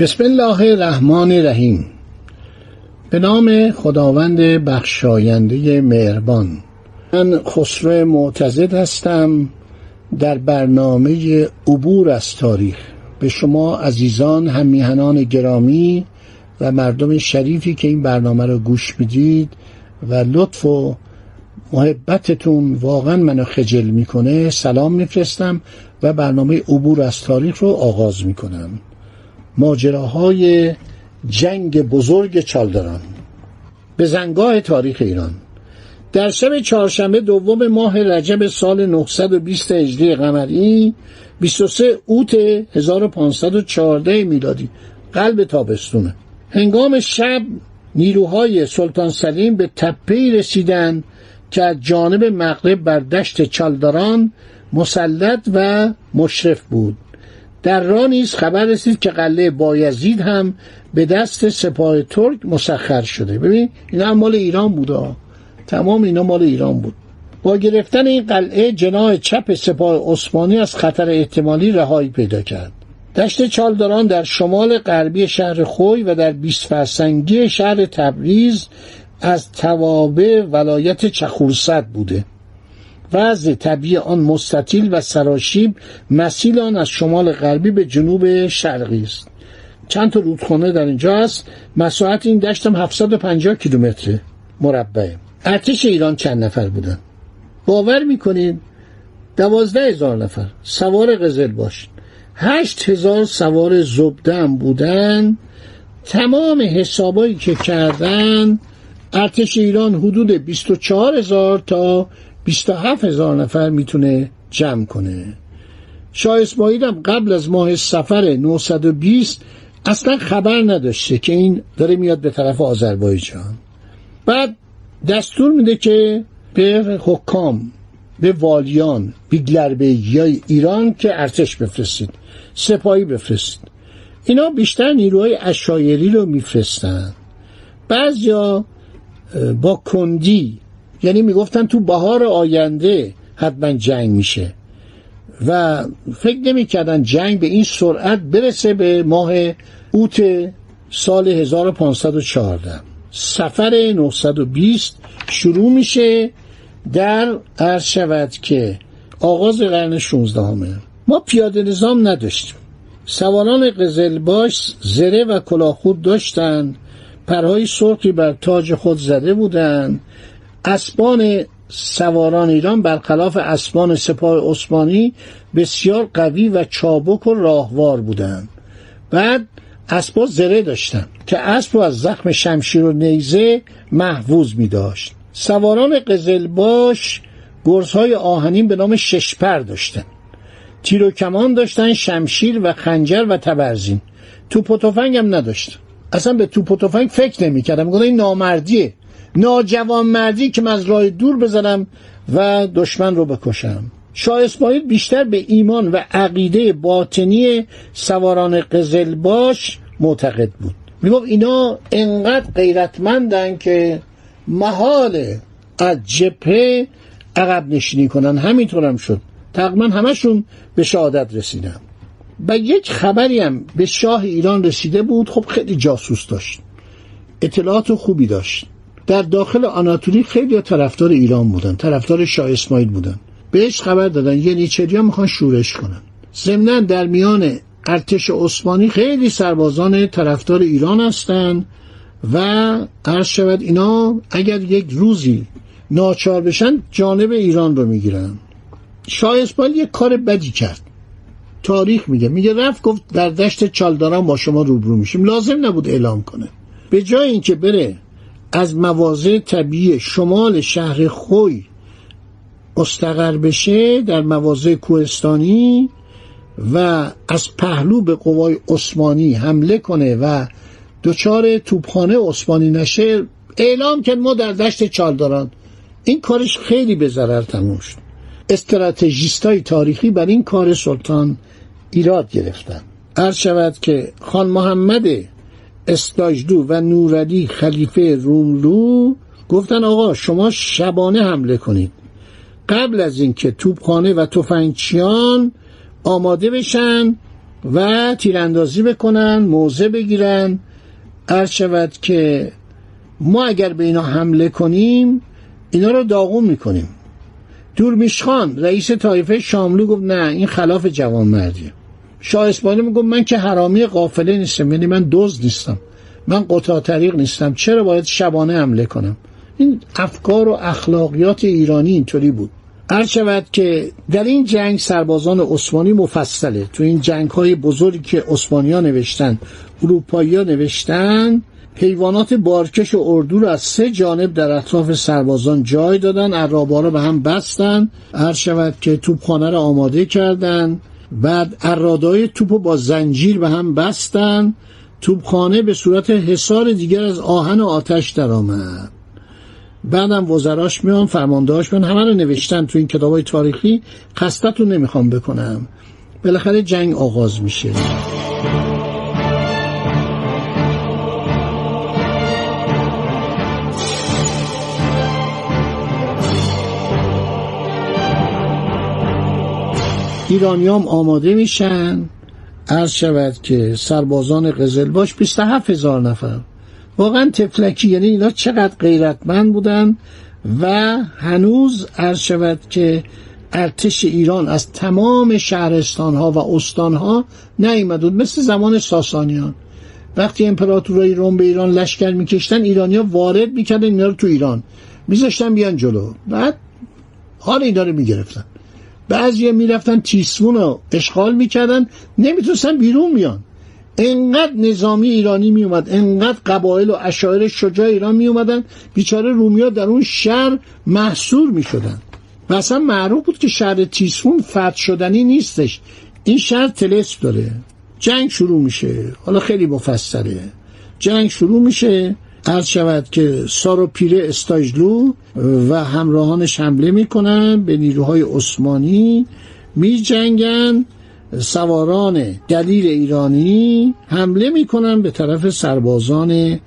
بسم الله الرحمن الرحیم. به نام خداوند بخشاینده مهربان. من خسرو معتزد هستم. در برنامه عبور از تاریخ به شما عزیزان همیهنان گرامی و مردم شریفی که این برنامه را گوش می‌دید و لطف و محبتتون واقعا منو خجل می‌کنه سلام میفرستم و برنامه عبور از تاریخ رو آغاز می‌کنم. ماجراهای جنگ بزرگ چالدران. به زنگاه تاریخ ایران. در شب چهارشنبه دوم ماه رجب سال 920 هجری قمری 23 اوت 1514 میلادی قلب تابستونه. هنگام شب نیروهای سلطان سلیم به تپهی رسیدند که از جانب مغرب بر دشت چالداران مسلط و مشرف بود. در راه نیز خبر رسید که قلعه بایزید هم به دست سپاه ترک مسخر شده. ببین اینا هم مال ایران بوده تمام اینا مال ایران بود. با گرفتن این قلعه جناح چپ سپاه عثمانی از خطر احتمالی رهایی پیدا کرد. دشت چالداران در شمال غربی شهر خوی و در بیست فرسنگی شهر تبریز از توابع ولایت چخورسد بوده. وضع طبیعی آن مستطیل و سراشیب مسیل آن از شمال غربی به جنوب شرقی است. چند تا رودخانه در اینجا هست مساحت این دشت هم 750 کیلومتر مربع ارتش ایران چند نفر بودن؟ باور می‌کنید دوازده هزار نفر. سوار قزل باش. هشت هزار سوار زبدن بودن. تمام حسابایی که کردن ارتش ایران حدود 24 هزار تا 27 هزار نفر می‌تونه جمع کنه. شاه اسماعیل هم قبل از ماه سفر 920 اصلا خبر نداشته که این داره میاد به طرف آذربایجان. بعد دستور میده که به حکام به والیان بیگلربگی های ایران که ارتش بفرستید سپاهی بفرستید. اینا بیشتر نیروهای اشایری رو میفرستن. بعضیا با کندی یعنی می‌گفتن تو بهار آینده حتما جنگ میشه. و فکر نمی‌کردن جنگ به این سرعت برسه به ماه اوت سال 1514 سفر 920 شروع میشه. در عرض شود که آغاز قرن 16 همه ما پیاده نظام نداشتیم. سواران قزلباش زره و کلاهخود داشتند پرهای سرخی بر تاج خود زده بودند اسبان سواران ایران برخلاف اسبان سپاه عثمانی بسیار قوی و چابک و راهوار بودند. بعد اسبا زره داشتند که اسب از زخم شمشیر و نیزه محفوظ می داشت سواران قزلباش گرزهای آهنین به نام ششپر داشتند. تیر و کمان داشتن شمشیر و خنجر و تبرزین. توپ و تفنگ هم نداشت. اصلا به توپ و تفنگ فکر نمی‌کردم. گفتم این نامردیه. ناجوان مردی که من از راه دور بزنم و دشمن رو بکشم. شاه اسماعیل بیشتر به ایمان و عقیده باطنی سواران قزلباش معتقد بود. می‌گفت اینا انقدر غیرتمندن که محاله از جبهه عقب نشینی کنن. همینطور هم شد. تقریبا همشون به شهادت رسیدن. و یک خبری هم به شاه ایران رسیده بود. خب خیلی جاسوس داشت. اطلاعات خوبی داشت. در داخل آناتولی خیلی طرفدار ایران بودن طرفدار شاه اسماعیل بودن. بهش خبر دادن ینیچریا می‌خوان شورش کنن. ضمنا در میان ارتش عثمانی خیلی سربازان طرفدار ایران هستند و عرض شود اینا اگر یک روزی ناچار بشن جانب ایران رو می‌گیرن. شاه اسماعیل یک کار بدی کرد. تاریخ میگه. میگه رفت گفت در دشت چالداران با شما روبرو میشیم. لازم نبود اعلام کنه. به جای اینکه بره از مواضع طبیعی شمال شهر خوی مستقر بشه در مواضع کوهستانی و از پهلو به قوای عثمانی حمله کنه و دچار توپخانه عثمانی نشه اعلام کرد ما در دشت چالداران. این کارش خیلی به ضرر تموم شد. استراتژیستای تاریخی بر این کار سلطان ایراد گرفتن. عرض شود که خان محمد استاجدو و نوردی خلیفه روملو گفتن آقا شما شبانه حمله کنید. قبل از اینکه توپخانه و تفنگچیان آماده بشن و تیراندازی بکنن موضع بگیرن عرض شود که ما اگر به اینا حمله کنیم اینا رو داغون می‌کنیم. دورمیشخان رئیس طایفه شاملو گفت نه این خلاف جوان مردیه شاه اسماعیل می‌گفت من که حرامی قافله نیستم یعنی من دزد نیستم. من قطع طریق نیستم. چرا باید شبانه حمله کنم؟ این افکار و اخلاقیات ایرانی اینطوری بود. هر شود که در این جنگ سربازان عثمانی مفصله. تو این جنگ های بزرگی که عثمانی ها نوشتن اروپایی ها نوشتن حیوانات بارکش و اردو را از سه جانب در اطراف سربازان جای دادن عرابا را به هم بستن. هر شود که توپخانه را آماده کردند بعد ارادای توپ با زنجیر به هم بستن. توپخانه به صورت حصار دیگر از آهن و آتش درآمد. بعدم وزراش میان فرماندهاش میان. همه رو نوشتن تو این کتاب های تاریخی خستتون نمی‌خوام بکنم. بالاخره جنگ آغاز میشه. ایرانیام آماده میشن؟ عرض شود که سربازان قزلباش 27 هزار نفر. واقعا تفلکی یعنی اینا چقدر غیرتمند بودن و هنوز عرض شود که ارتش ایران از تمام شهرستان ها و استان ها نیامد مثل زمان ساسانیان. وقتی امپراتورای روم به ایران لشکر میکشتن ایرانیا وارد می‌کردن اینا رو تو ایران. میذاشتن بیان جلو. بعد حال اینا رو می‌گرفتن. بعضی می‌رفتن تیسفون رو اشغال می‌کردن نمی‌تونستن بیرون میان انقدر نظامی ایرانی میومد انقدر قبایل و اشاعر شجاع ایران میومدن بیچاره رومیا در اون شهر محصور می‌شدن. و اصلا معروف بود که شهر تیسفون فتح شدنی نیستش. این شهر تلس داره. جنگ شروع میشه. حالا خیلی مفصله. جنگ شروع میشه. عرض شود که سارو پیره استاجلو و همراهانش حمله می‌کنن به نیروهای عثمانی می جنگن سواران دلیل ایرانی حمله می‌کنن به طرف سربازان.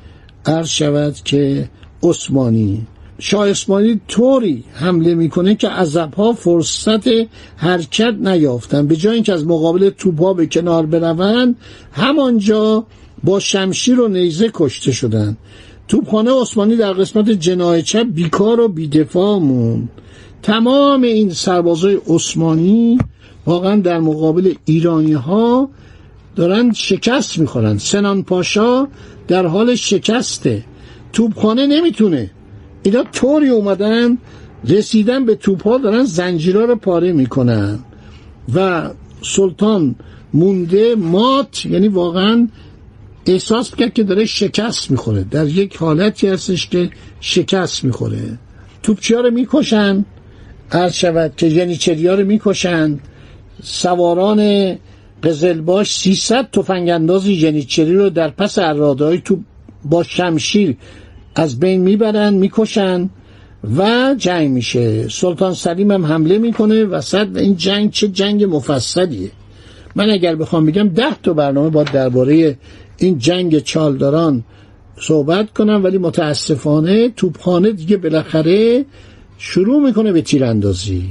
عرض شود که عثمانی شاه اسماعیل طوری حمله می‌کنه که عذبها فرصت حرکت نیافتن. به جای اینکه از مقابل توپها به کنار بروند همانجا با شمشیر و نیزه کشته شدند توپخانه عثمانی در قسمت جناه چپ بیکار و بیدفاع موند. تمام این سربازای عثمانی واقعا در مقابل ایرانی ها دارن شکست می‌خورن. سنان پاشا در حال شکسته. توپخانه نمی‌تونه. اینا طوری اومدن رسیدن به توپ ها دارن زنجیرها رو پاره می‌کنن. و سلطان مونده مات یعنی واقعا احساس کرد که داره شکست می‌خوره. در یک حالتی هستش که شکست می‌خوره. توپچی ها رو می‌کشن. عرض شود که ینیچری ها رو می‌کشن. سواران قزلباش 300 تفنگ انداز ینیچری رو در پس ارادهای تو با شمشیر از بین می‌برن می‌کشن و جنگ میشه. سلطان سلیم هم حمله می‌کنه. وسط این جنگ چه جنگ مفصلیه. من اگر بخوام بگم ده تا برنامه با درباره این جنگ چالداران صحبت کنم ولی متاسفانه توپخانه دیگه بالاخره شروع می‌کنه به تیراندازی.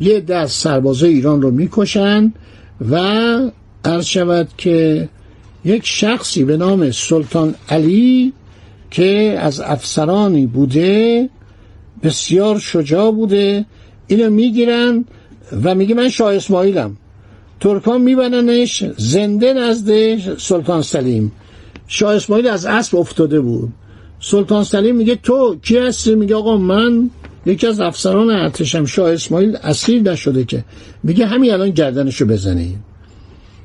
یه دست سربازای ایران رو می‌کشن و عرض شود که یک شخصی به نام سلطان علی که از افسرانی بوده بسیار شجاع بوده اینو می‌گیرن و میگه من شاه اسماعیلم. ترکان میبرنش زنده نزد سلطان سلیم. شاه اسماعیل از اسب افتاده بود. سلطان سلیم میگه تو کی هستی؟ میگه آقا من یکی از افسران ارتشم. شاه اسماعیل اسیر نشده که. میگه همین الان گردنشو بزنید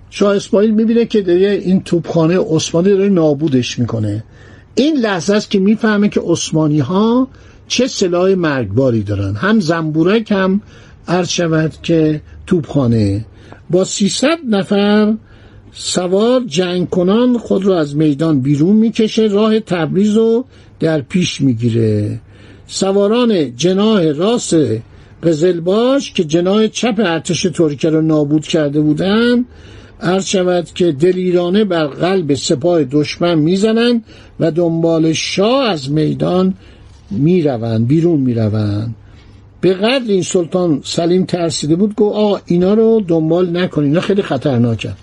شاه اسماعیل می‌بینه که داره این توپخانه عثمانی داره نابودش می‌کنه. این لحظه است که می‌فهمه که عثمانی ها چه سلاح مرگباری دارن. هم زنبورک هم عرض شود که توپخانه. با 300 نفر سوار جنگ کنان خود را از میدان بیرون می‌کشه راه تبریز رو در پیش می‌گیره. سواران جناه راست قزلباش که جناه چپ ارتش ترکیه رو نابود کرده بودند عرض شود که دلیرانه بر قلب سپاه دشمن می‌زنند و دنبال شاه از میدان می‌روند بیرون می‌روند. به قدر این سلطان سلیم ترسیده بود گفت آقا اینا رو دنبال نکنید اینا خیلی خطرناکن.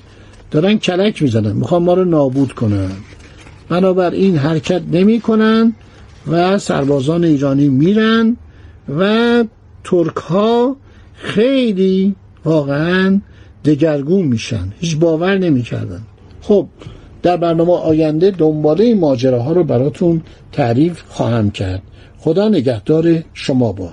دارن کلک می‌زنن. می‌خوان ما رو نابود کنن. بنابراین حرکت نمی کنن و سربازان ایرانی میرن و ترک ها خیلی واقعا دگرگون میشن. هیچ باور نمی‌کردن. خب در برنامه آینده دنباله این ماجراها رو براتون تعریف خواهم کرد. خدا نگهدار شما با